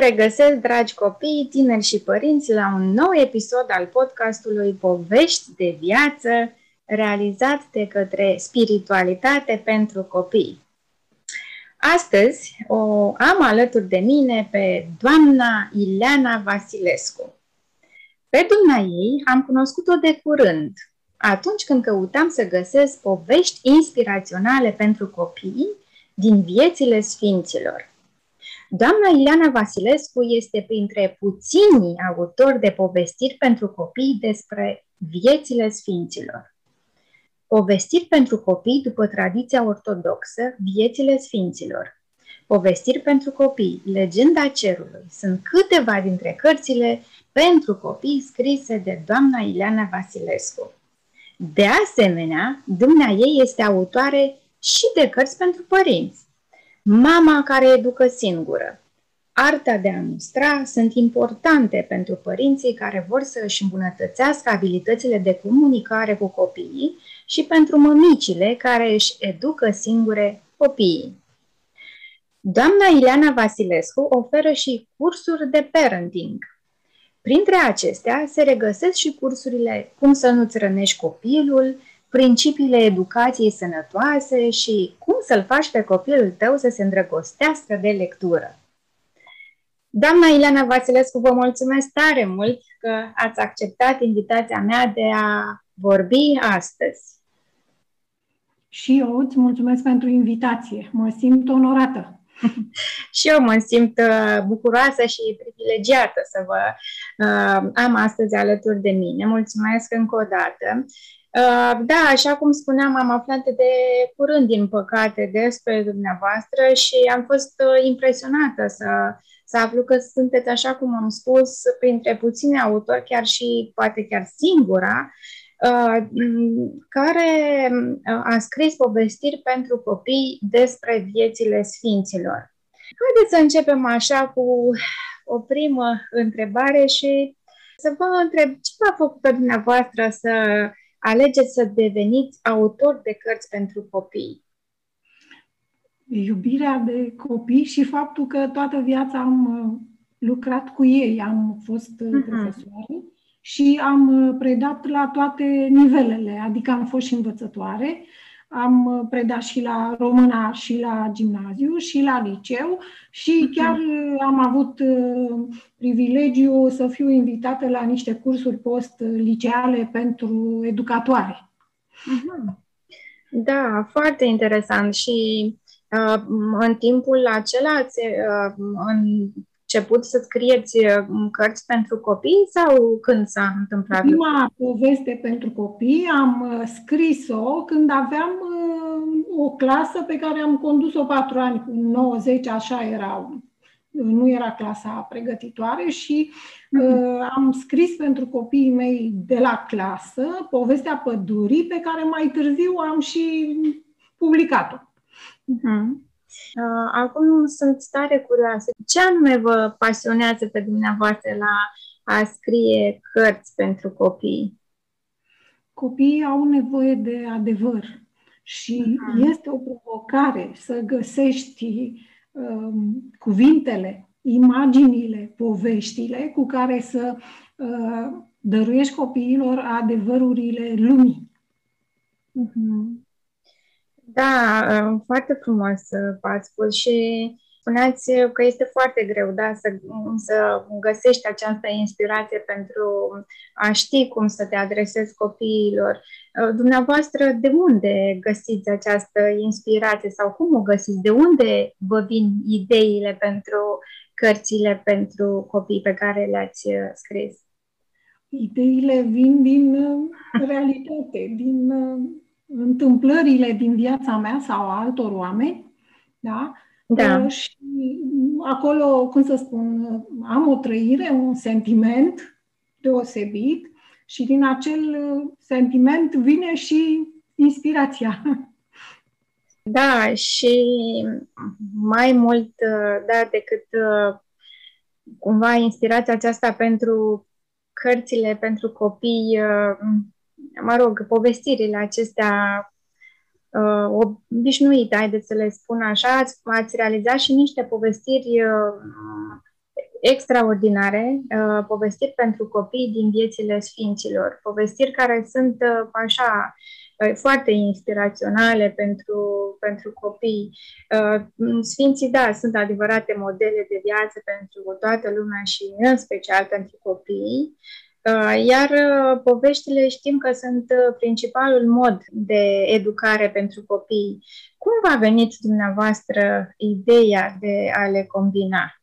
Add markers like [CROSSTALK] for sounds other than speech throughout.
Bine vă regăsesc, dragi copii, tineri și părinți, la un nou episod al podcastului Povești de viață, realizat de către Spiritualitate pentru Copii. Astăzi o am alături de mine pe doamna Ileana Vasilescu. Pe dumnea ei am cunoscut-o de curând, atunci când căutam să găsesc povești inspiraționale pentru copii din viețile sfinților. Doamna Ileana Vasilescu este printre puținii autori de povestiri pentru copii despre viețile sfinților. Povestiri pentru copii după tradiția ortodoxă, viețile sfinților. Povestiri pentru copii, legenda cerului, sunt câteva dintre cărțile pentru copii scrise de doamna Ileana Vasilescu. De asemenea, dumnea ei este autoare și de cărți pentru părinți. Mama care educă singură. Arta de a mustra sunt importante pentru părinții care vor să își îmbunătățească abilitățile de comunicare cu copiii și pentru mămicile care își educă singure copiii. Doamna Ileana Vasilescu oferă și cursuri de parenting. Printre acestea se regăsesc și cursurile Cum să nu-ți rănești copilul, principiile educației sănătoase și cum să-l faci pe copilul tău să se îndrăgostească de lectură. Doamna Ileana Vasilescu, vă mulțumesc tare mult că ați acceptat invitația mea de a vorbi astăzi. Și eu îți mulțumesc pentru invitație. Mă simt onorată. [LAUGHS] și eu mă simt uh, bucuroasă și privilegiată să vă uh, am astăzi alături de mine. Mulțumesc încă o dată Uh, da, așa cum spuneam, am aflat de curând, din păcate, despre dumneavoastră și am fost uh, impresionată să, să aflu că sunteți, așa cum am spus, printre puțini autori, chiar și poate chiar singura, uh, care a scris povestiri pentru copii despre viețile sfinților. Haideți să începem așa cu o primă întrebare și să vă întreb ce v-a făcut pe dumneavoastră să alegeți să deveniți autor de cărți pentru copii? Iubirea de copii și faptul că toată viața am uh, lucrat cu ei, am fost uh-huh. profesoară și am uh, predat la toate nivelele, adică am fost și învățătoare, am uh, predat și la româna și la gimnaziu și la liceu și mhm. chiar uh, am avut uh, privilegiu să fiu invitată la niște cursuri post-liceale pentru educatoare. Mhm. Da, foarte interesant și uh, în timpul acela, uh, în început să scrieți uh, cărți pentru copii sau când s-a întâmplat? Prima poveste pentru copii am uh, scris-o când aveam uh, o clasă pe care am condus-o patru ani, cu 90, așa era, nu era clasa pregătitoare și uh, am scris pentru copiii mei de la clasă povestea pădurii pe care mai târziu am și publicat-o. Uh-huh. Uh, acum sunt tare curioasă. Ce anume vă pasionează pe dumneavoastră la a scrie cărți pentru copii? Copiii au nevoie de adevăr și uh-huh. este o provocare să găsești um, cuvintele, imaginile, poveștile cu care să uh, dăruiești copiilor adevărurile lumii. Uh-huh. Da, uh, foarte frumos uh, ați spus și spuneați că este foarte greu da, să, să găsești această inspirație pentru a ști cum să te adresezi copiilor. Uh, dumneavoastră, de unde găsiți această inspirație sau cum o găsiți? De unde vă vin ideile pentru cărțile pentru copii pe care le-ați scris? Ideile vin din realitate, din întâmplările din viața mea sau a altor oameni, da? Da. Uh, și acolo, cum să spun, am o trăire, un sentiment deosebit și din acel sentiment vine și inspirația. [LAUGHS] Da, și mai mult, uh, da, decât uh, cumva inspirația aceasta pentru cărțile pentru copii, mă rog, povestirile acestea uh, obișnuit, haideți să le spun așa, ați, ați realizat și niște povestiri uh, extraordinare, uh, povestiri pentru copii din viețile sfinților, povestiri care sunt uh, așa uh, foarte inspiraționale pentru, pentru copii. Uh, sfinții, da, sunt adevărate modele de viață pentru toată lumea și în special pentru copii. Uh, iar uh, poveștile știm că sunt uh, principalul mod de educare pentru copii. Cum v-a venit dumneavoastră ideea de a le combina?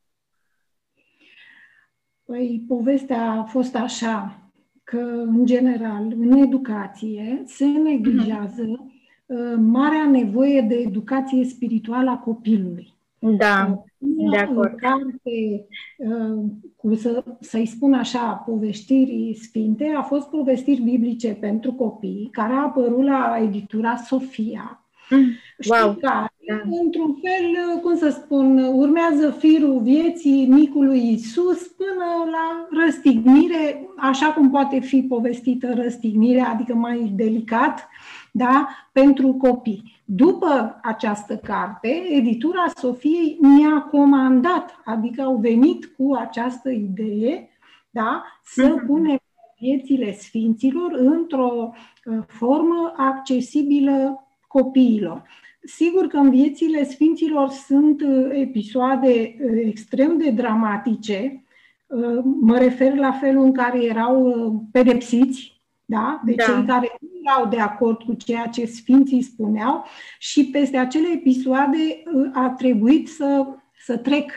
Păi, povestea a fost așa, că, în general, în educație se neglijează uh, marea nevoie de educație spirituală a copilului. Da, uh, de acord. Carte, uh, cu să, să-i spun așa, povestiri sfinte, a fost povestiri biblice pentru copii, care a apărut la editura Sofia. Mm, wow. Și care, da. într-un fel, cum să spun, urmează firul vieții micului Isus până la răstignire, așa cum poate fi povestită răstignirea, adică mai delicat, da, pentru copii. După această carte, editura Sofiei mi-a comandat, adică au venit cu această idee, da, să mm-hmm. punem viețile sfinților într-o uh, formă accesibilă copiilor. Sigur că în viețile sfinților sunt uh, episoade uh, extrem de dramatice. Uh, mă refer la felul în care erau pedepsiți, da? de da. cei care nu erau de acord cu ceea ce sfinții spuneau și peste acele episoade a trebuit să, să trec.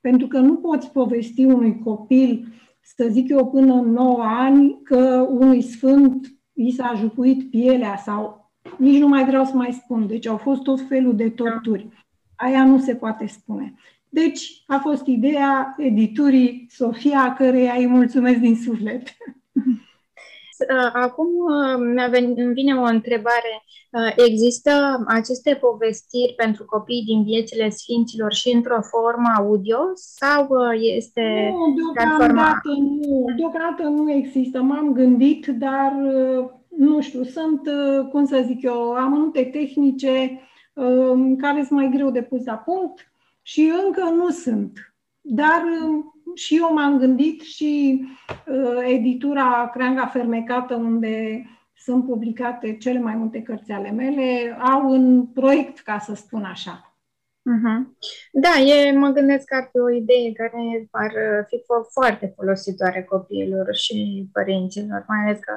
Pentru că nu poți povesti unui copil, să zic eu, până în 9 ani, că unui sfânt i s-a jupuit pielea sau nici nu mai vreau să mai spun. Deci au fost tot felul de torturi. Aia nu se poate spune. Deci a fost ideea editurii Sofia, căreia îi mulțumesc din suflet. [LAUGHS] Acum îmi vine o întrebare. Există aceste povestiri pentru copii din viețile sfinților și într-o formă audio sau este nu, deocamdată nu, deocamdată nu există. M-am gândit, dar nu știu, sunt, uh, cum să zic eu, amănunte tehnice um, care sunt mai greu de pus la punct și încă nu sunt. Dar um, și eu m-am gândit și uh, editura Creanga Fermecată, unde sunt publicate cele mai multe cărți ale mele, au un proiect, ca să spun așa. Uh-huh. Da, e, mă gândesc că ar fi o idee care ar fi foarte folositoare copiilor și părinților, mai ales că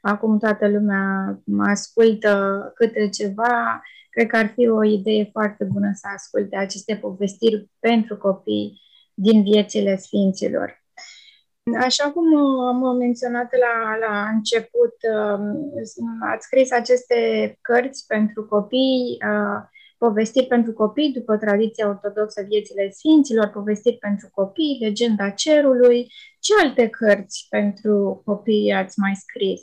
acum toată lumea mă ascultă câte ceva, cred că ar fi o idee foarte bună să asculte aceste povestiri pentru copii din viețile Sfinților. Așa cum am menționat la, la început, um, ați scris aceste cărți pentru copii, uh, povestiri pentru copii după tradiția ortodoxă Viețile Sfinților, povestiri pentru copii, Legenda Cerului. Ce alte cărți pentru copii ați mai scris?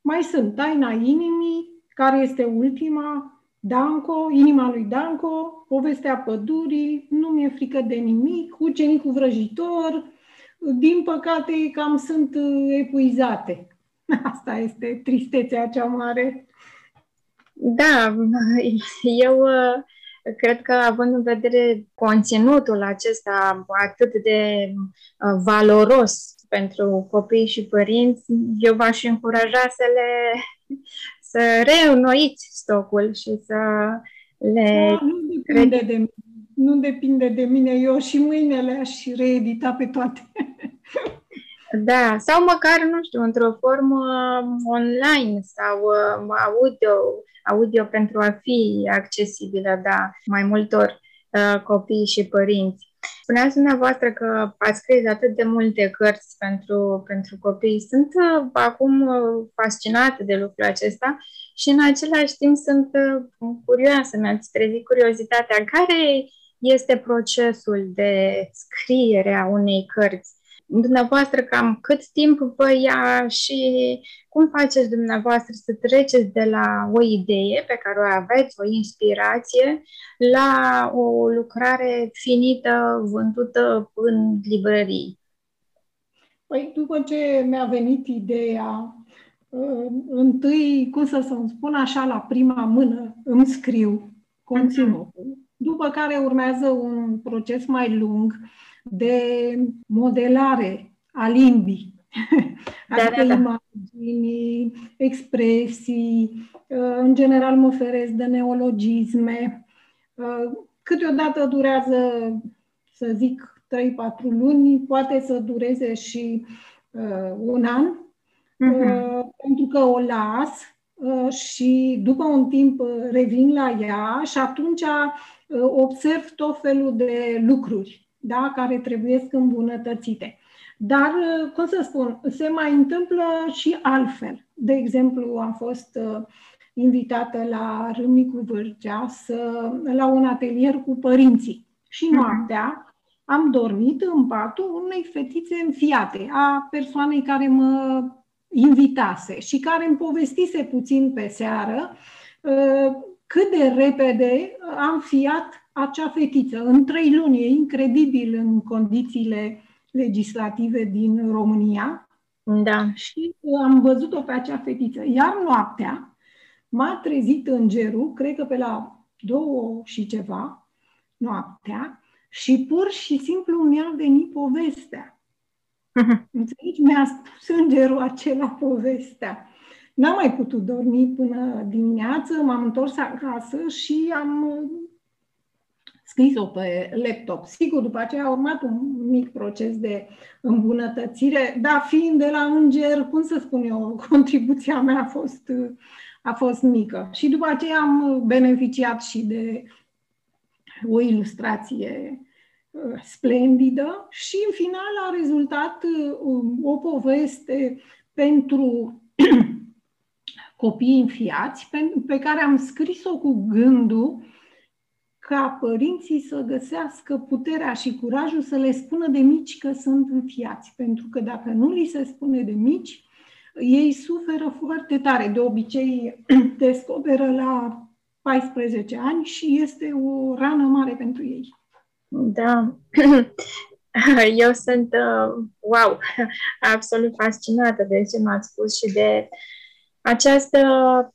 Mai sunt Taina Inimii, care este ultima, Danco, Inima lui Danco, Povestea pădurii, Nu mi-e frică de nimic, Ucenicul vrăjitor. Din păcate, cam sunt uh, epuizate. [LAUGHS] Asta este tristețea cea mare. Da, [LAUGHS] eu uh, cred că având în vedere conținutul acesta atât de uh, valoros pentru copii și părinți, eu v-aș încuraja să le să reînnoiți stocul și să le... Da, nu depinde de mine. Nu depinde de mine. Eu și mâine le-aș reedita pe toate. [LAUGHS] Da, sau măcar, nu știu, într-o formă online sau uh, audio, audio pentru a fi accesibilă, da, mai multor uh, copii și părinți. Spuneați dumneavoastră că ați scris atât de multe cărți pentru, pentru copii. Sunt uh, acum uh, fascinată de lucrul acesta și în același timp sunt uh, curioasă, mi-ați trezit curiozitatea. Care este procesul de scriere a unei cărți? Dumneavoastră cam cât timp vă ia și cum faceți dumneavoastră să treceți de la o idee pe care o aveți, o inspirație, la o lucrare finită, vândută în librării? Păi după ce mi-a venit ideea, uh, întâi, cum să să spun așa, la prima mână îmi scriu conținutul, după care urmează un proces mai lung de modelare a limbii. [LAUGHS] Da, adică da, da. imagini, expresii, uh, în general mă feresc de neologisme. Uh, câteodată durează, să zic, 3-4 luni, poate să dureze și uh, un an, uh-huh. pentru că o las și după un timp revin la ea și atunci observ tot felul de lucruri da, care trebuie îmbunătățite. Dar, uh, cum să spun, se mai întâmplă și altfel. De exemplu, am fost uh, invitată la Râmnicu Vârgea să, la un atelier cu părinții. Și mhm. noaptea am dormit în patul unei fetițe înfiate, a persoanei care mă invitase și care îmi povestise puțin pe seară uh, cât de repede am fiat acea fetiță. În trei luni, e incredibil în condițiile legislative din România. Da. Și am văzut-o pe acea fetiță. Iar noaptea m-a trezit îngerul, cred că pe la două și ceva, noaptea, și pur și simplu mi-a venit povestea. Uh-huh. Înțelegi? Mi-a spus îngerul acela povestea. N-am mai putut dormi până dimineață, m-am întors acasă și am scris-o pe laptop. Sigur, după aceea a urmat un mic proces de îmbunătățire, dar fiind de la înger, cum să spun eu, [LAUGHS] contribuția mea a fost, a fost mică. Și după aceea am beneficiat și de o ilustrație uh, splendidă și în final a rezultat uh, o poveste pentru [CLEARS THROAT] copii înfiați pe care am scris-o cu gândul ca părinții să găsească puterea și curajul să le spună de mici că sunt înfiați. Pentru că dacă nu li se spune de mici, ei suferă foarte tare. De obicei [CLEARS THROAT] descoperă la 14 ani și este o rană mare pentru ei. Da. [CLEARS THROAT] Eu sunt, uh, wow, [LAUGHS] absolut fascinată de ce m-ați spus și de această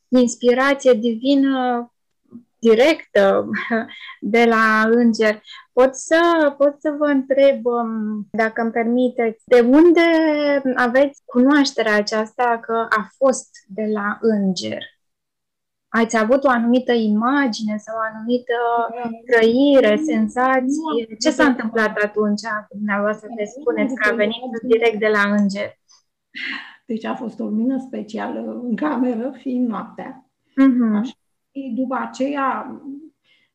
inspirație divină directă de la înger. Pot să, pot să vă întreb, um, dacă îmi permiteți, de unde aveți cunoașterea aceasta că a fost de la înger? Ați avut o anumită imagine sau o anumită trăire, senzație? Ce s-a întâmplat atunci dumneavoastră că spuneți că a venit direct de la înger? Deci a fost o lumină specială în cameră, fiind noaptea. Uh-huh. Așa după aceea,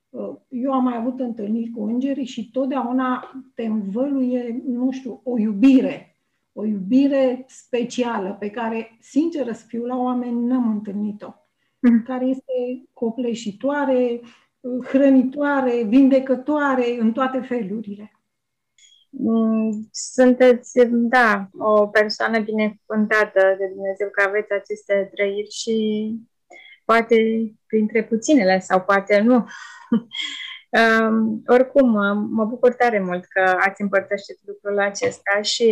uh, eu am mai avut întâlniri cu îngerii și totdeauna te învăluie, nu știu, o iubire, o iubire specială pe care, sincer să fiu, la oameni n-am întâlnit-o, mm. care este copleșitoare, uh, hrănitoare, vindecătoare în toate felurile. Mm, sunteți, da, o persoană binecuvântată de Dumnezeu că aveți aceste trăiri și poate printre puținele sau poate nu. [LAUGHS] um, oricum, mă bucur tare mult că ați împărtășit lucrul acesta și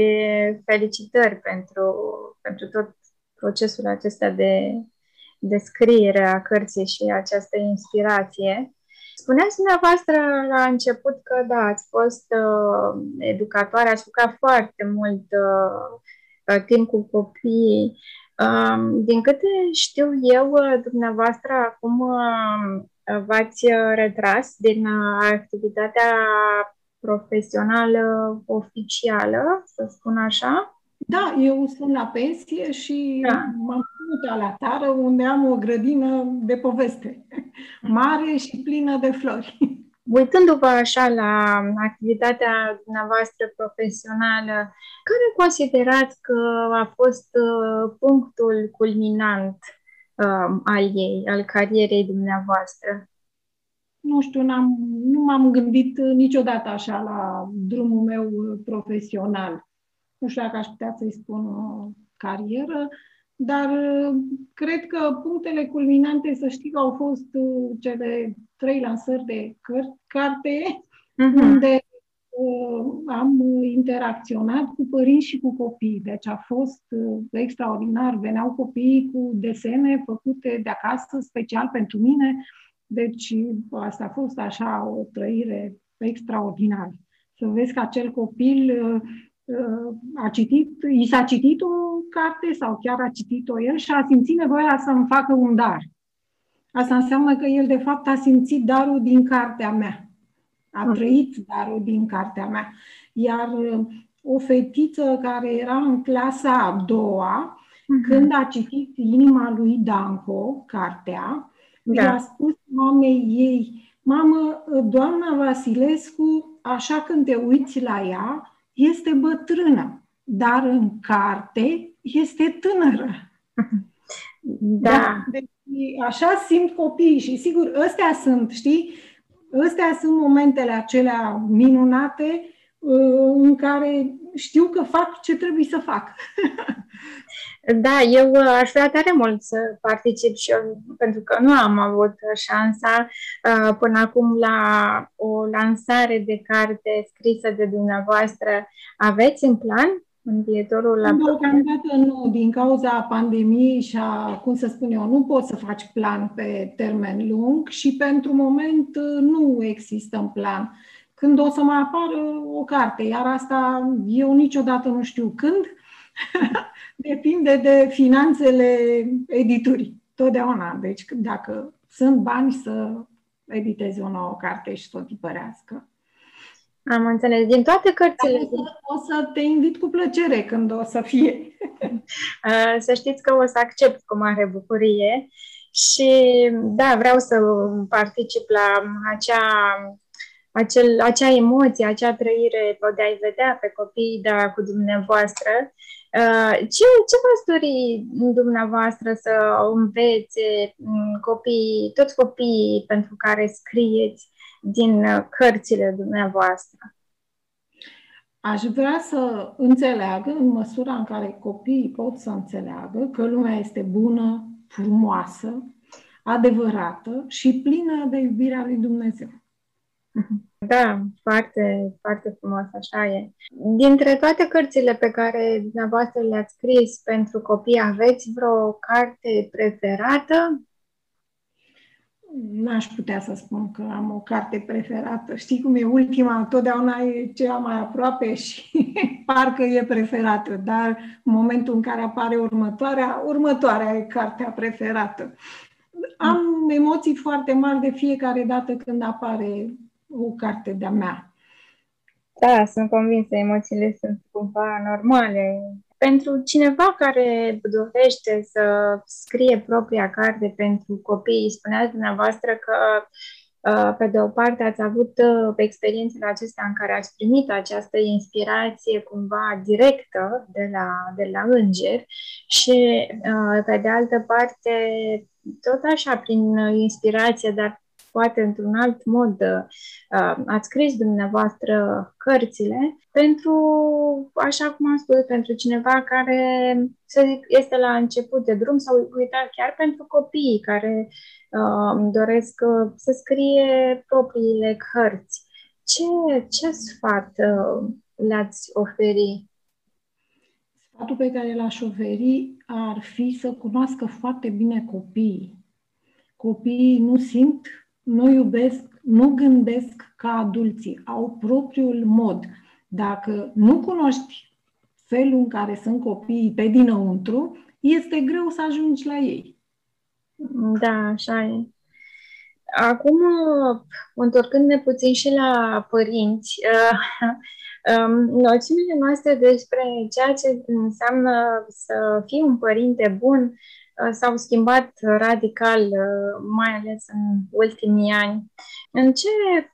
felicitări pentru, pentru tot procesul acesta de descriere a cărții și această inspirație. Spuneați dumneavoastră la început că, da, ați fost uh, educatoare, ați lucrat foarte mult uh, timp cu copiii. Din câte știu eu, dumneavoastră acum v-ați retras din activitatea profesională oficială, să spun așa? Da, eu sunt la pensie și da. m-am mutat la țară unde am o grădină de poveste [LAUGHS] mare și plină de flori. Uitându-vă așa la activitatea dumneavoastră profesională, care considerați că a fost uh, punctul culminant uh, al ei, al carierei dumneavoastră? Nu știu, n-am, nu m-am gândit niciodată așa la drumul meu profesional. Nu știu dacă aș putea să-i spun o carieră, dar uh, cred că punctele culminante, să știi că au fost uh, cele trei lansări de căr- carte, uh-huh. unde am interacționat cu părinți și cu copii. Deci a fost uh, extraordinar. Veneau copiii cu desene făcute de acasă, special pentru mine. Deci asta a fost așa o trăire extraordinară. Să vezi că acel copil uh, uh, a citit, i s-a citit o carte sau chiar a citit-o el și a simțit nevoia să-mi facă un dar. Asta înseamnă că el, de fapt, a simțit darul din cartea mea. A mm. trăit darul din cartea mea. Iar uh, o fetiță care era în clasa a doua, mm-hmm. când a citit Inima lui Danco, cartea, da. i-a spus mamei ei, mamă, doamna Vasilescu, așa când te uiți la ea, este bătrână, dar în carte este tânără. Da. da. Deci, așa simt copiii și sigur, ăstea sunt, știi, ăstea sunt momentele acelea minunate uh, în care știu că fac ce trebuie să fac. Da, eu uh, aș vrea tare mult să particip și eu, pentru că nu am avut șansa uh, până acum la o lansare de carte scrisă de dumneavoastră. Aveți în plan în viitorul la Deocamdată nu, din cauza pandemiei și a, cum să spun eu, nu poți să faci plan pe termen lung și pentru moment uh, nu există în plan. Când o să mai apară o carte, iar asta eu niciodată nu știu când, [LAUGHS] depinde de finanțele editurii, totdeauna. Deci dacă sunt bani să editezi o nouă carte și să o tipărească. Am înțeles. Din toate cărțile... O să te invit cu plăcere când o să fie. [LAUGHS] Să știți că o să accept cu mare bucurie și da, vreau să particip la acea, acel, acea emoție, acea trăire de a-i vedea pe copii da, cu dumneavoastră. Ce, ce v-ați dori dumneavoastră să învețe copiii, toți copiii pentru care scrieți? din uh, cărțile dumneavoastră? Aș vrea să înțeleagă, în măsura în care copiii pot să înțeleagă, că lumea este bună, frumoasă, adevărată și plină de iubirea lui Dumnezeu. [LAUGHS] Da, foarte, foarte frumos, așa e. Dintre toate cărțile pe care dumneavoastră le-ați scris pentru copii, aveți vreo carte preferată? n-aș putea să spun că am o carte preferată. Știi cum e ultima, totdeauna e cea mai aproape [LAUGHS] și parcă e preferată, dar în momentul în care apare următoarea, următoarea e cartea preferată. Am emoții foarte mari de fiecare dată când apare o carte de-a mea. Da, sunt convinsă, emoțiile sunt cumva normale pentru cineva care dorește să scrie propria carte pentru copii, spuneați dumneavoastră că uh, pe de o parte ați avut uh, experiențele acestea în care ați primit această inspirație cumva directă de la, de la îngeri și uh, pe de altă parte tot așa prin inspirație, dar poate într-un alt mod uh, ați scris dumneavoastră cărțile pentru, așa cum am spus, pentru cineva care, să zic, este la început de drum sau uita chiar pentru copiii care uh, doresc uh, să scrie propriile cărți. Ce, ce sfat uh, le-ați oferi? Sfatul pe care l-aș oferi ar fi să cunoască foarte bine copiii. Copiii nu simt nu iubesc, nu gândesc ca adulții, au propriul mod. Dacă nu cunoști felul în care sunt copiii pe dinăuntru, este greu să ajungi la ei. Da, așa e. Acum, întorcându-ne puțin și la părinți, [LAUGHS] um, noțiunile noastre despre ceea ce înseamnă să fii un părinte bun Uh, s-au schimbat radical, uh, mai ales în ultimii ani. În ce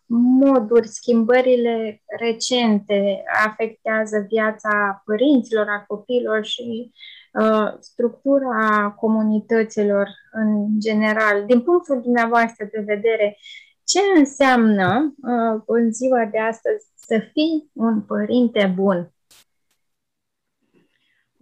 moduri schimbările recente afectează viața părinților, a copiilor și uh, structura comunităților în general? Din punctul dumneavoastră de vedere, ce înseamnă uh, în ziua de astăzi să fii un părinte bun?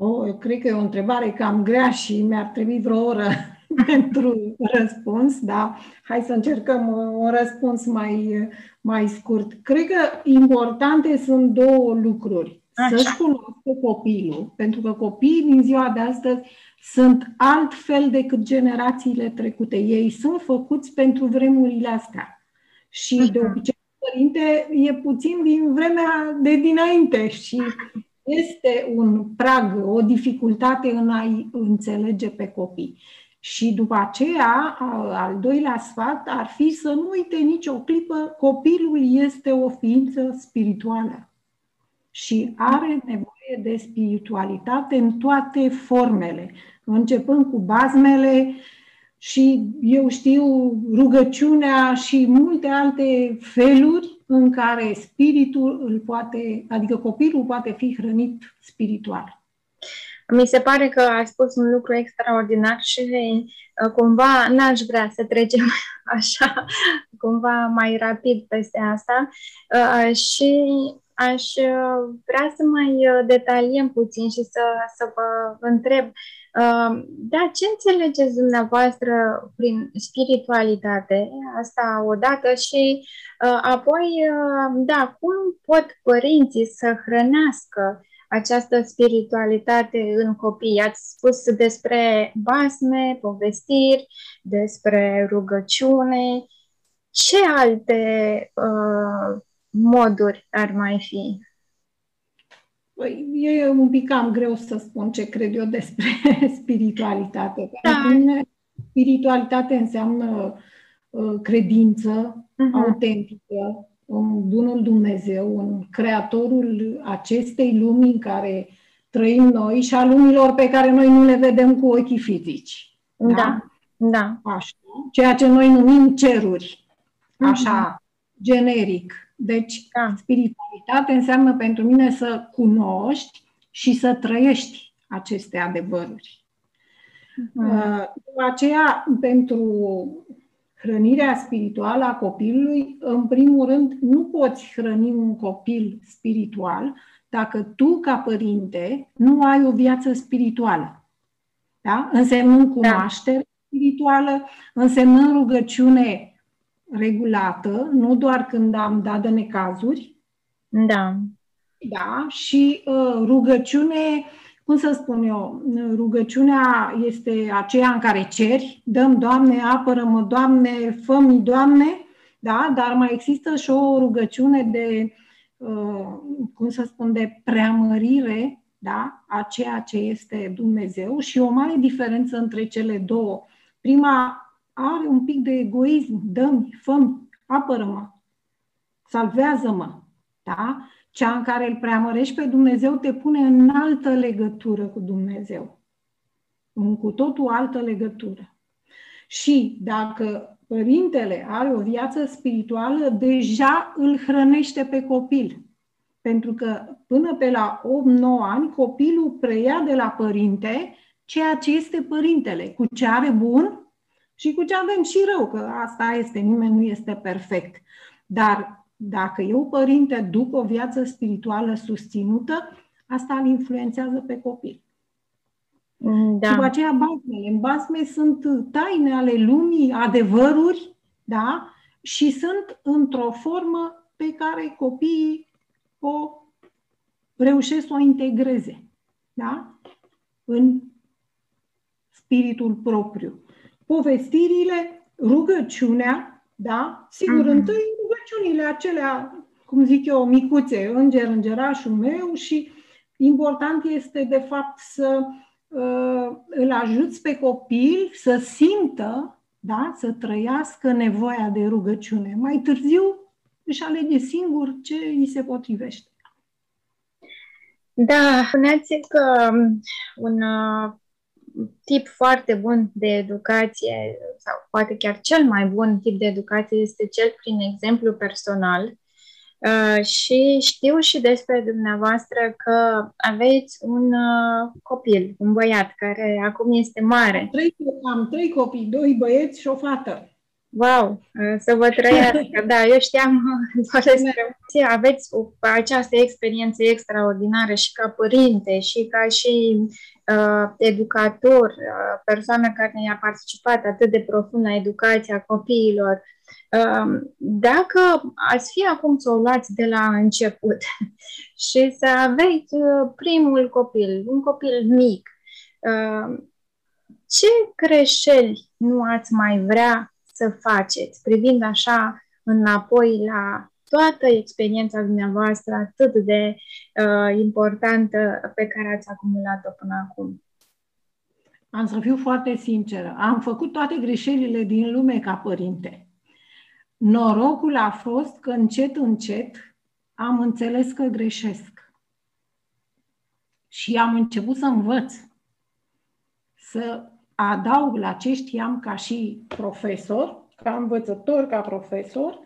Oh, eu cred că e o întrebare cam grea și mi-ar trebui vreo oră [LAUGHS] pentru răspuns, da? Hai să încercăm un răspuns mai, mai scurt. Cred că importante sunt două lucruri. Așa. Să-și cunoască copilul, pentru că copiii din ziua de astăzi sunt altfel decât generațiile trecute. Ei sunt făcuți pentru vremurile astea. Și uh-huh. de obicei, părinte e puțin din vremea de dinainte și este un prag, o dificultate în a-i înțelege pe copii. Și după aceea, al doilea sfat ar fi să nu uite nicio clipă, copilul este o ființă spirituală și are nevoie de spiritualitate în toate formele, începând cu bazmele și, eu știu, rugăciunea și multe alte feluri în care spiritul îl poate, adică copilul poate fi hrănit spiritual. Mi se pare că ai spus un lucru extraordinar și uh, cumva n-aș vrea să trecem [LAUGHS] așa, cumva mai rapid peste asta uh, și aș uh, vrea să mai detaliem puțin și să, să vă întreb da, ce înțelegeți dumneavoastră prin spiritualitate? Asta odată și apoi, da, cum pot părinții să hrănească această spiritualitate în copii. Ați spus despre basme, povestiri, despre rugăciune. Ce alte uh, moduri ar mai fi? Păi, e un pic cam greu să spun ce cred eu despre [LAUGHS] spiritualitate. Da. Pentru mine, spiritualitate înseamnă uh, credință uh-huh. autentică, în Bunul Dumnezeu, în Creatorul acestei lumi în care trăim noi și a lumilor pe care noi nu le vedem cu ochii fizici. Da, da. da. Așa. Ceea ce noi numim ceruri. Așa, uh-huh. generic. Deci, da. spiritualitate înseamnă pentru mine să cunoști și să trăiești aceste adevăruri. Uh-huh. După aceea, pentru hrănirea spirituală a copilului, în primul rând, nu poți hrăni un copil spiritual dacă tu, ca părinte, nu ai o viață spirituală. Da? Însemnând da. cunoaștere da. spirituală, însemnând rugăciune regulată, nu doar când am dat de necazuri. Da. Da, și uh, rugăciune uh, cum să spun eu, rugăciunea este aceea în care ceri, dăm, Doamne, apără-mă, Doamne, fă Doamne, da? dar mai există și o rugăciune de, uh, cum să spun, de preamărire da? a ceea ce este Dumnezeu și o mare diferență între cele două. Prima are un pic de egoism, dă-mi, fă apără-mă, salvează-mă, da? Cea în care îl preamărești pe Dumnezeu te pune în altă legătură cu Dumnezeu. În cu totul altă legătură. Și dacă părintele are o viață spirituală, deja îl hrănește pe copil. Pentru că până pe la 8-9 ani, copilul preia de la părinte ceea ce este părintele, cu ce are bun și cu ce avem și rău, că asta este, nimeni nu este perfect. Dar dacă eu, părinte, duc o viață spirituală susținută, asta îl influențează pe copil. Mm, da. După aceea, basmele. În basme sunt taine ale lumii, adevăruri, da? Și sunt într-o formă pe care copiii o reușesc să o integreze, da? În spiritul propriu. Povestirile, rugăciunea, da? Sigur, mm-hmm. întâi rugăciunile acelea, cum zic eu, micuțe, înger, îngerașul meu și important este de fapt să uh, îl ajuți pe copil să simtă, da, să trăiască nevoia de rugăciune. Mai târziu își alege singur ce îi se potrivește. Da, spuneați că um, un uh, tip foarte bun de educație, sau poate chiar cel mai bun tip de educație, este cel prin exemplu personal. Uh, și știu și despre dumneavoastră că aveți un uh, copil, un băiat, care acum este mare. Trei, am trei copii, doi băieți și o fată. Wow, să vă trăiască. [LAUGHS] Da, eu știam [LAUGHS] doar despre aveți această experiență extraordinară și ca părinte și ca și uh, educator, uh, persoană care a participat atât de profund la educația copiilor. Uh, dacă ați fi acum să o luați de la început [LAUGHS] și să aveți uh, primul copil, un copil mic, uh, ce greșeli nu ați mai vrea să faceți, privind așa înapoi la toată experiența dumneavoastră atât de uh, importantă pe care ați acumulat-o până acum? Am să fiu foarte sinceră. Am făcut toate greșelile din lume ca părinte. Norocul a fost că încet, încet am înțeles că greșesc. Și am început să învăț, să adaug la ce știam ca și profesor, ca învățător, ca profesor,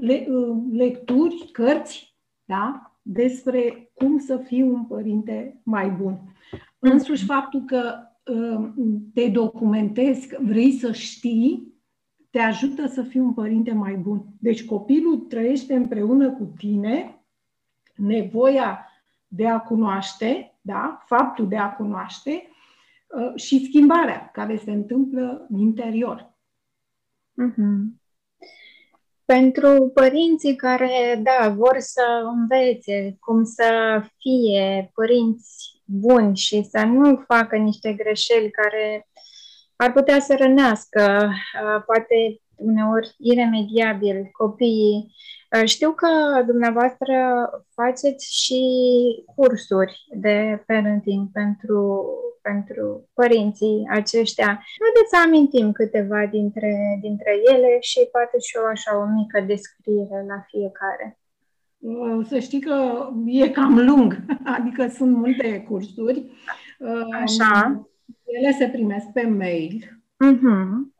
le, uh, lecturi, cărți, da? despre cum să fii un părinte mai bun. Însuși faptul că uh, te documentezi, că vrei să știi, te ajută să fii un părinte mai bun. Deci copilul trăiește împreună cu tine nevoia de a cunoaște, da? faptul de a cunoaște uh, și schimbarea care se întâmplă în interior. Mm-hmm. Pentru părinții care, da, vor să învețe cum să fie părinți buni și să nu facă niște greșeli care ar putea să rănească, poate uneori iremediabil copiii. Știu că dumneavoastră faceți și cursuri de parenting pentru pentru părinții aceștia. Haideți să amintim câteva dintre, dintre ele și poate și o așa o mică descriere la fiecare. Să știi că e cam lung, [LAUGHS] adică sunt multe cursuri. Așa. Ele se primesc pe mail Uh-huh.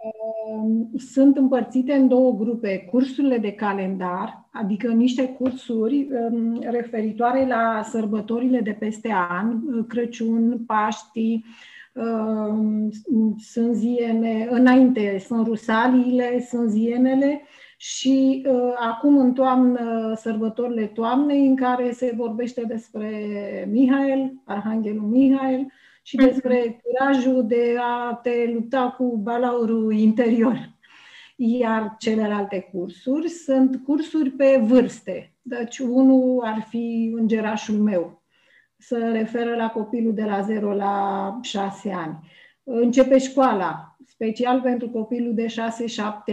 Sunt împărțite în două grupe. Cursurile de calendar, adică niște cursuri um, referitoare la sărbătorile de peste an, Crăciun, Paști, um, sunt ziene, înainte sunt rusaliile, sunt zienele și uh, acum în toamnă sărbătorile toamnei în care se vorbește despre Mihail, Arhanghelul Mihail, și mhm. despre curajul de a te lupta cu balaurul interior. Iar celelalte cursuri sunt cursuri pe vârste. Deci unul ar fi îngerașul meu. Se referă la copilul de la 0 la 6 ani. Începe școala, special pentru copilul de 6-7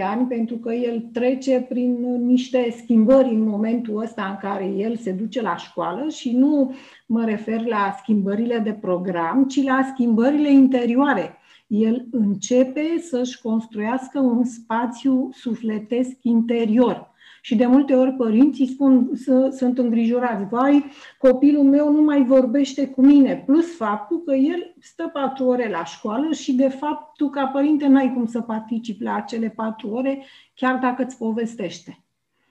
ani, pentru că el trece prin niște schimbări în momentul ăsta în care el se duce la școală și nu mă refer la schimbările de program, ci la schimbările interioare. El începe să-și construiască un spațiu sufletesc interior și de multe ori părinții spun, să, sunt îngrijorați, vai, copilul meu nu mai vorbește cu mine, plus faptul că el stă patru ore la școală și de fapt tu ca părinte n-ai cum să participi la acele patru ore, chiar dacă îți povestește.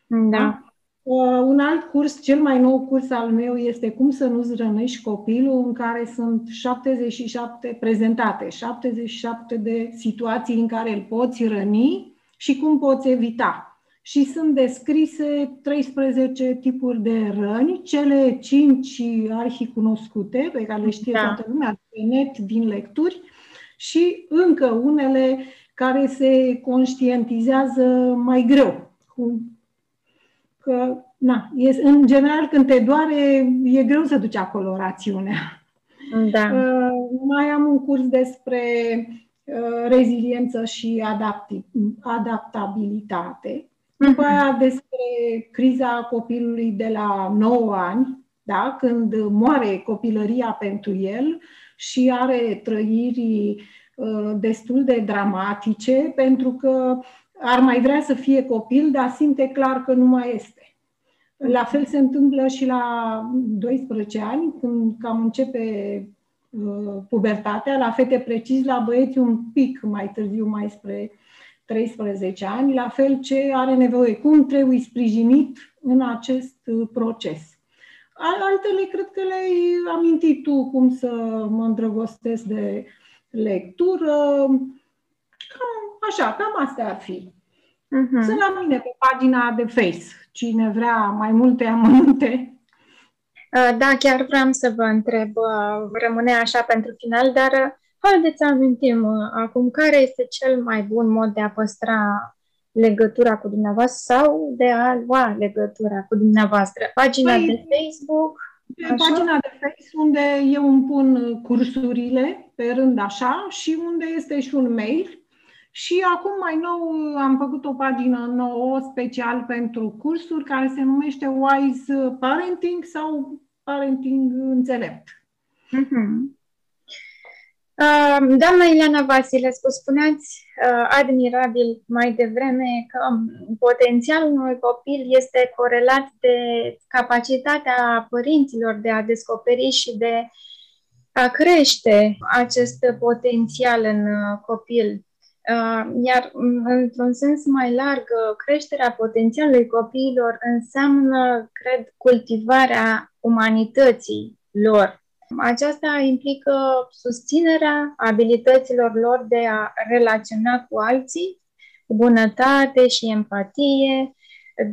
Da. Uh, un alt curs, cel mai nou curs al meu este Cum să nu-ți rănești copilul, în care sunt 77 prezentate, 77 de situații în care îl poți răni și cum poți evita și sunt descrise 13 tipuri de răni, cele 5 arhicunoscute, pe care le știe da. toată lumea, pe net, din lecturi, și încă unele care se conștientizează mai greu. Că, na, e, în general, când te doare, e greu să duci acolo rațiunea. Da. [LAUGHS] Uh, mai am un curs despre uh, reziliență și adapti- adaptabilitate după aia despre criza copilului de la 9 ani, da? când moare copilăria pentru el și are trăiri uh, destul de dramatice, pentru că ar mai vrea să fie copil, dar simte clar că nu mai este. La fel se întâmplă și la 12 ani, când cam începe uh, pubertatea, la fete precis, la băieți un pic mai târziu, mai spre 13 ani, la fel ce are nevoie, cum trebuie sprijinit în acest uh, proces. Altele cred că le-ai amintit tu, cum să mă îndrăgostesc de lectură, cam, așa, cam astea ar fi. Uh-huh. Sunt la mine pe pagina de Face. Cine vrea mai multe amănunte. Uh, da, chiar vreau să vă întreb, uh, rămâne așa pentru final, dar uh, haideți să amintim acum care este cel mai bun mod de a păstra legătura cu dumneavoastră sau de a lua legătura cu dumneavoastră. Pagina păi, de Facebook? Pe așa? pagina de Facebook unde eu îmi pun cursurile pe rând așa și unde este și un mail și acum mai nou am făcut o pagină nouă special pentru cursuri care se numește Wise Parenting sau Parenting Înțelept. Mm-hmm. Uh, doamna Ileana Vasilescu, spuneați uh, admirabil mai devreme că um, potențialul unui copil este corelat de capacitatea părinților de a descoperi și de a crește acest potențial în uh, copil. Uh, iar mm, într-un sens mai larg, uh, creșterea potențialului copiilor înseamnă, cred, cultivarea umanității lor. Aceasta implică susținerea abilităților lor de a relaționa cu alții, cu bunătate și empatie,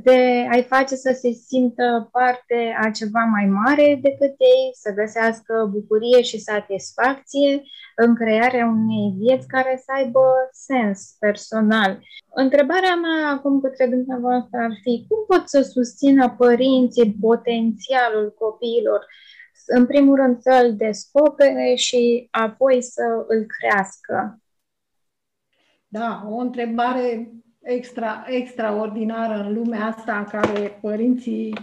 de a-i face să se simtă parte a ceva mai mare decât ei, să găsească bucurie și satisfacție în crearea unei vieți care să aibă sens personal. Întrebarea mea acum către dumneavoastră ar fi cum pot să susțină părinții potențialul copiilor în primul rând să îl descopere și apoi să îl crească? Da, o întrebare extra, extraordinară în lumea asta în care părinții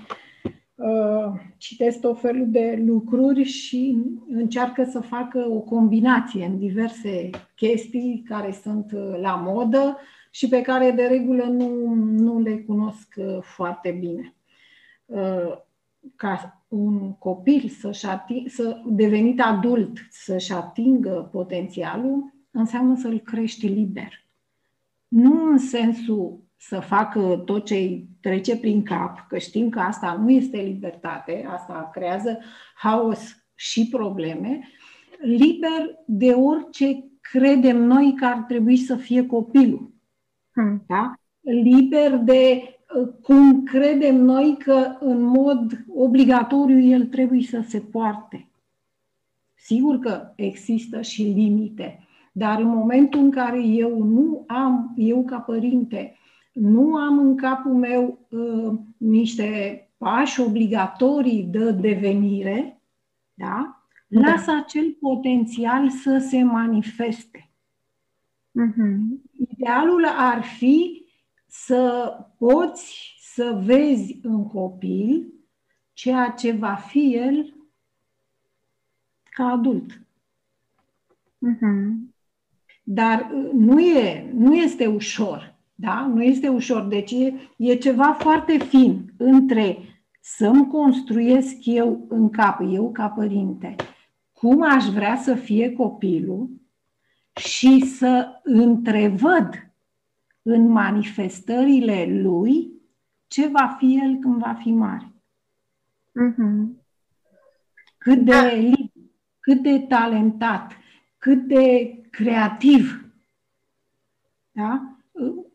uh, citesc tot felul de lucruri și încearcă să facă o combinație în diverse chestii care sunt uh, la modă și pe care de regulă nu, nu le cunosc uh, foarte bine. Uh, ca un copil să-și ating, să devenit adult să-și atingă potențialul, înseamnă să-l crești liber nu în sensul să facă tot ce îi trece prin cap, că știm că asta nu este libertate, asta creează haos și probleme, liber de orice credem noi că ar trebui să fie copilul. Hmm. Da? Liber de uh, cum credem noi că în mod obligatoriu el trebuie să se poarte. Sigur că există și limite, dar în momentul în care eu nu am, eu ca părinte, nu am în capul meu uh, niște pași obligatorii de devenire, da? da. lasă acel potențial să se manifeste. Uh-huh. Idealul ar fi să poți să vezi în copil ceea ce va fi el ca adult. Uh-huh. Dar uh, nu, e, nu este ușor. Da? Nu este ușor. Deci e, e ceva foarte fin între să-mi construiesc eu în cap, eu ca părinte, cum aș vrea să fie copilul și să întrevăd în manifestările lui ce va fi el când va fi mare. Mm-hmm. Cât de da. liber, cât de talentat, cât de creativ. Da?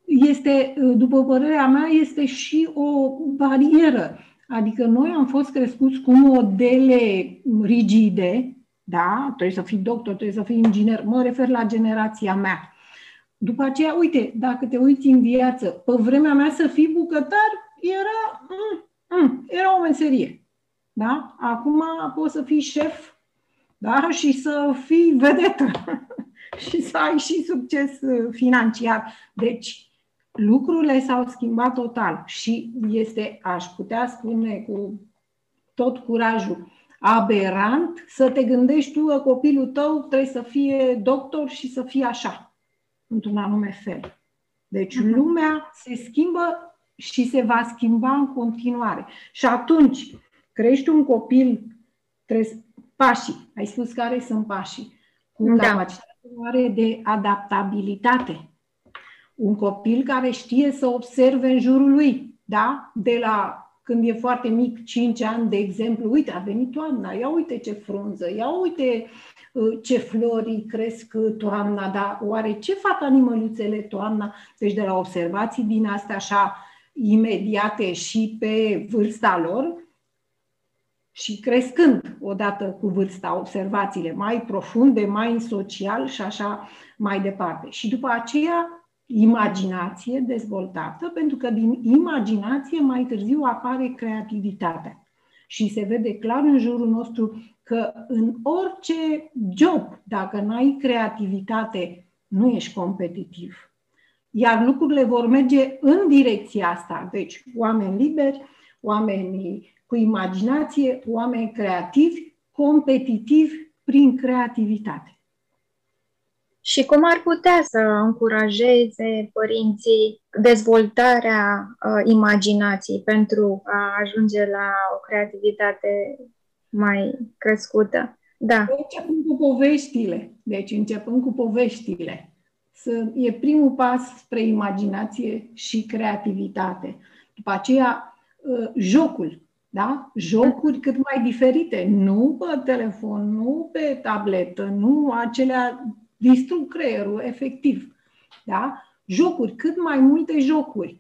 Este, după părerea mea, este și o barieră. Adică noi am fost crescuți cu modele rigide, da? Trebuie să fii doctor, trebuie să fii inginer. Mă refer la generația mea. După aceea, uite, dacă te uiți în viață, pe vremea mea să fii bucătar era, mm, mm, era o meserie. Da? Acum poți să fii șef da? și să fii vedetă. [LAUGHS] și să ai și succes uh, financiar. Deci, lucrurile s-au schimbat total și este, aș putea spune cu tot curajul, aberant să te gândești tu că copilul tău trebuie să fie doctor și să fie așa, într-un anume fel. Deci uh-huh. lumea se schimbă și se va schimba în continuare. Și atunci crești un copil, trebuie, pașii, ai spus care sunt pașii, cu da. capacitate mare de adaptabilitate. Un copil care știe să observe în jurul lui, da? De la când e foarte mic, 5 ani, de exemplu, uite, a venit toamna, ia uite ce frunză, ia uite uh, ce flori cresc toamna, dar oare ce fac animăluțele toamna? Deci de la observații din astea așa imediate și pe vârsta lor, și crescând odată cu vârsta observațiile mai profunde, mai social și așa mai departe. Și după aceea imaginație dezvoltată, pentru că din imaginație mai târziu apare creativitatea. Și se vede clar în jurul nostru că în orice job, dacă nu ai creativitate, nu ești competitiv. Iar lucrurile vor merge în direcția asta. Deci, oameni liberi, oameni cu imaginație, oameni creativi, competitivi prin creativitate. Și cum ar putea să încurajeze părinții dezvoltarea uh, imaginației pentru a ajunge la o creativitate mai crescută? Da. Începând cu poveștile. Deci începând cu poveștile. Să, e primul pas spre imaginație și creativitate. După aceea, uh, jocul. Da? Jocuri cât mai diferite, nu pe telefon, nu pe tabletă, nu acelea distrug creierul, efectiv. Da? Jocuri, cât mai multe jocuri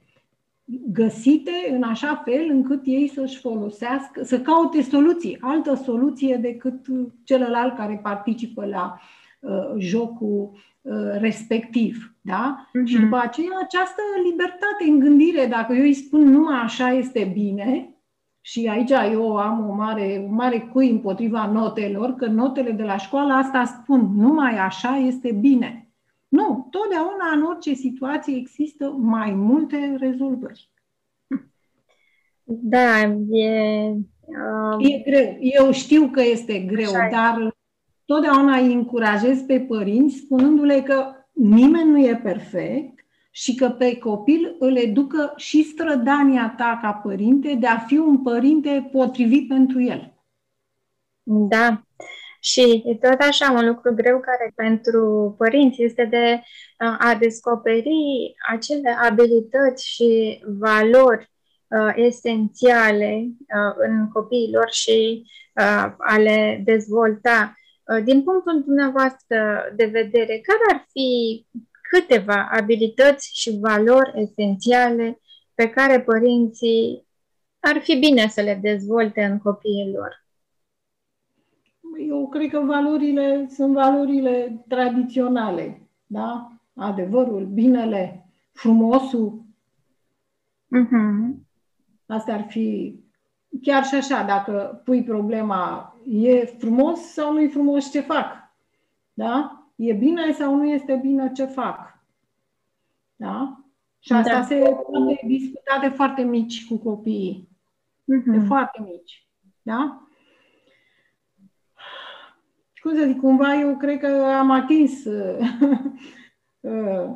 găsite în așa fel încât ei să-și folosească, să caute soluții, altă soluție decât celălalt care participă la uh, jocul uh, respectiv. Da? Uh-huh. Și după aceea această libertate în gândire, dacă eu îi spun numai așa este bine, și aici eu am o mare, un mare cui împotriva notelor, că notele de la școală asta spun, numai așa este bine. Nu, totdeauna în orice situație există mai multe rezolvări. Da, e... Uh... E greu. Eu știu că este greu, așa dar totdeauna îi încurajez pe părinți spunându-le că nimeni nu e perfect și că pe copil îl educă și strădania ta ca părinte de a fi un părinte potrivit pentru el. Da. Și e tot așa un lucru greu care pentru părinți este de a descoperi acele abilități și valori uh, esențiale uh, în copiilor și uh, a le dezvolta. Uh, din punctul dumneavoastră de vedere, care ar fi câteva abilități și valori esențiale pe care părinții ar fi bine să le dezvolte în copiii lor? Eu cred că valorile sunt valorile tradiționale, da? Adevărul, binele, frumosul. Uh-huh. Astea ar fi chiar și așa, dacă pui problema, e frumos sau nu e frumos ce fac? Da? E bine sau nu este bine ce fac. Da? Și asta da. se poate discuta de foarte mici cu copiii. Uh-huh. De foarte mici. Da? Cum să zic, cumva eu cred că am atins [LAUGHS] uh,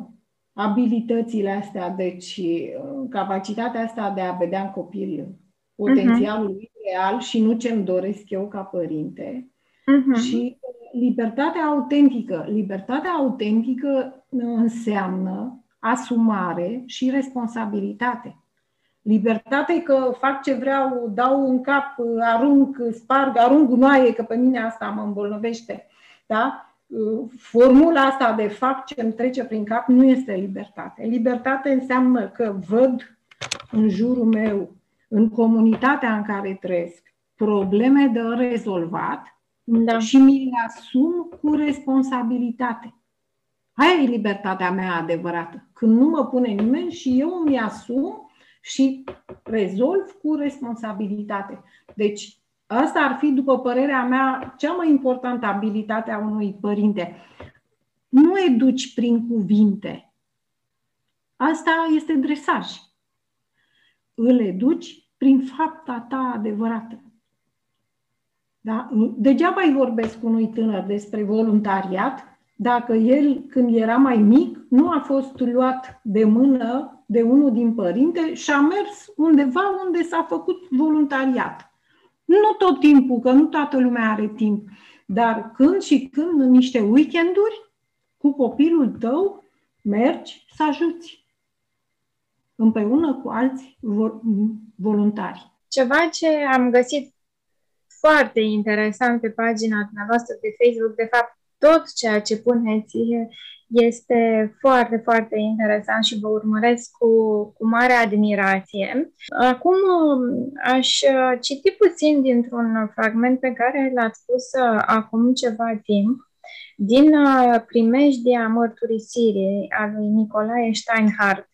abilitățile astea, deci uh, capacitatea asta de a vedea în copil potențialul uh-huh. real și nu ce-mi doresc eu ca părinte. Uh-huh. Și libertatea autentică. Libertatea autentică înseamnă asumare și responsabilitate. Libertate că fac ce vreau, dau în cap, arunc, sparg, arunc gunoaie, că pe mine asta mă îmbolnăvește. Da? Formula asta de fac ce îmi trece prin cap nu este libertate. Libertate înseamnă că văd în jurul meu, în comunitatea în care trăiesc, probleme de rezolvat da. și mi le asum cu responsabilitate. Aia e libertatea mea adevărată. Când nu mă pune nimeni și eu mi asum și rezolv cu responsabilitate. Deci, asta ar fi, după părerea mea, cea mai importantă abilitate a unui părinte. Nu educi prin cuvinte. Asta este dresaj. Îl educi prin fapta ta adevărată. Da? Degeaba îi vorbesc unui tânăr despre voluntariat dacă el, când era mai mic, nu a fost luat de mână de unul din părinte și a mers undeva unde s-a făcut voluntariat. Nu tot timpul, că nu toată lumea are timp, dar când și când, în niște weekenduri, cu copilul tău, mergi să ajuți împreună cu alți voluntari. Ceva ce am găsit foarte interesant pe pagina dumneavoastră de Facebook. De fapt, tot ceea ce puneți este foarte, foarte interesant și vă urmăresc cu, cu mare admirație. Acum aș citi puțin dintr-un fragment pe care l-ați spus acum ceva timp din primejdia mărturisirii a lui Nicolae Steinhardt.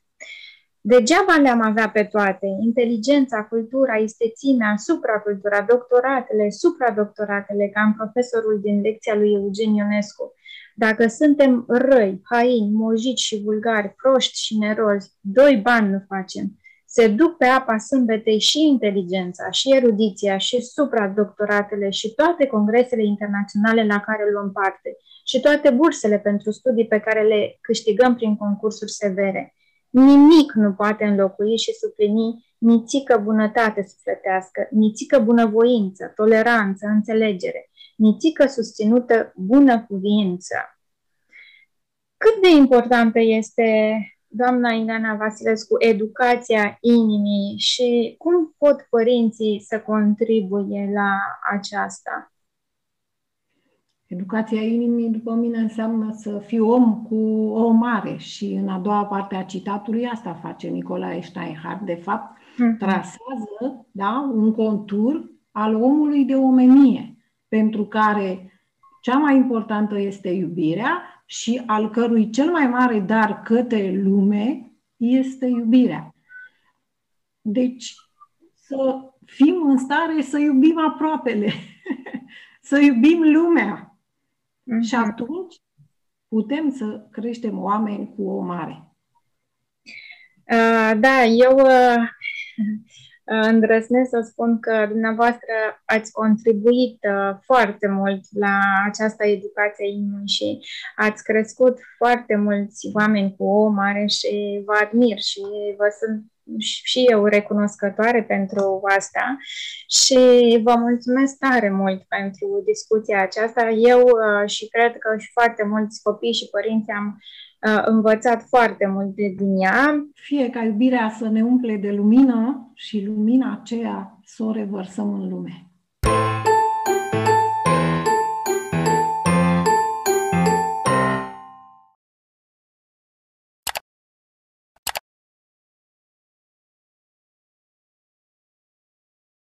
Degeaba le-am avea pe toate, inteligența, cultura, istețimea, supracultura, doctoratele, supradoctoratele, ca în profesorul din lecția lui Eugen Ionescu. Dacă suntem răi, haini, mojici și vulgari, proști și nerozi, doi bani nu facem. Se duc pe apa sâmbetei și inteligența, și erudiția, și supradoctoratele, și toate congresele internaționale la care luăm parte, și toate bursele pentru studii pe care le câștigăm prin concursuri severe. Nimic nu poate înlocui și suplini nițică bunătate sufletească, nițică bunăvoință, toleranță, înțelegere, nițică susținută bună cuvință. Cât de importantă este, doamna Ileana Vasilescu, educația inimii și cum pot părinții să contribuie la aceasta? Educația inimii, după mine, înseamnă să fii om cu o mare și în a doua parte a citatului asta face Nicolae Steinhardt. De fapt, hmm. trasează da, un contur al omului de omenie, pentru care cea mai importantă este iubirea și al cărui cel mai mare dar către lume este iubirea. Deci, să fim în stare să iubim aproapele, [LAUGHS] să iubim lumea, Mm-hmm. Și atunci putem să creștem oameni cu o mare. Uh, da, eu uh, îndrăznesc să spun că dumneavoastră ați contribuit uh, foarte mult la această educație inimii și ați crescut foarte mulți oameni cu o mare și vă admir și vă sunt și eu recunoscătoare pentru asta și vă mulțumesc tare mult pentru discuția aceasta. Eu uh, și cred că și foarte mulți copii și părinți am uh, învățat foarte multe din ea. Fie ca iubirea să ne umple de lumină și lumina aceea să o revărsăm în lume.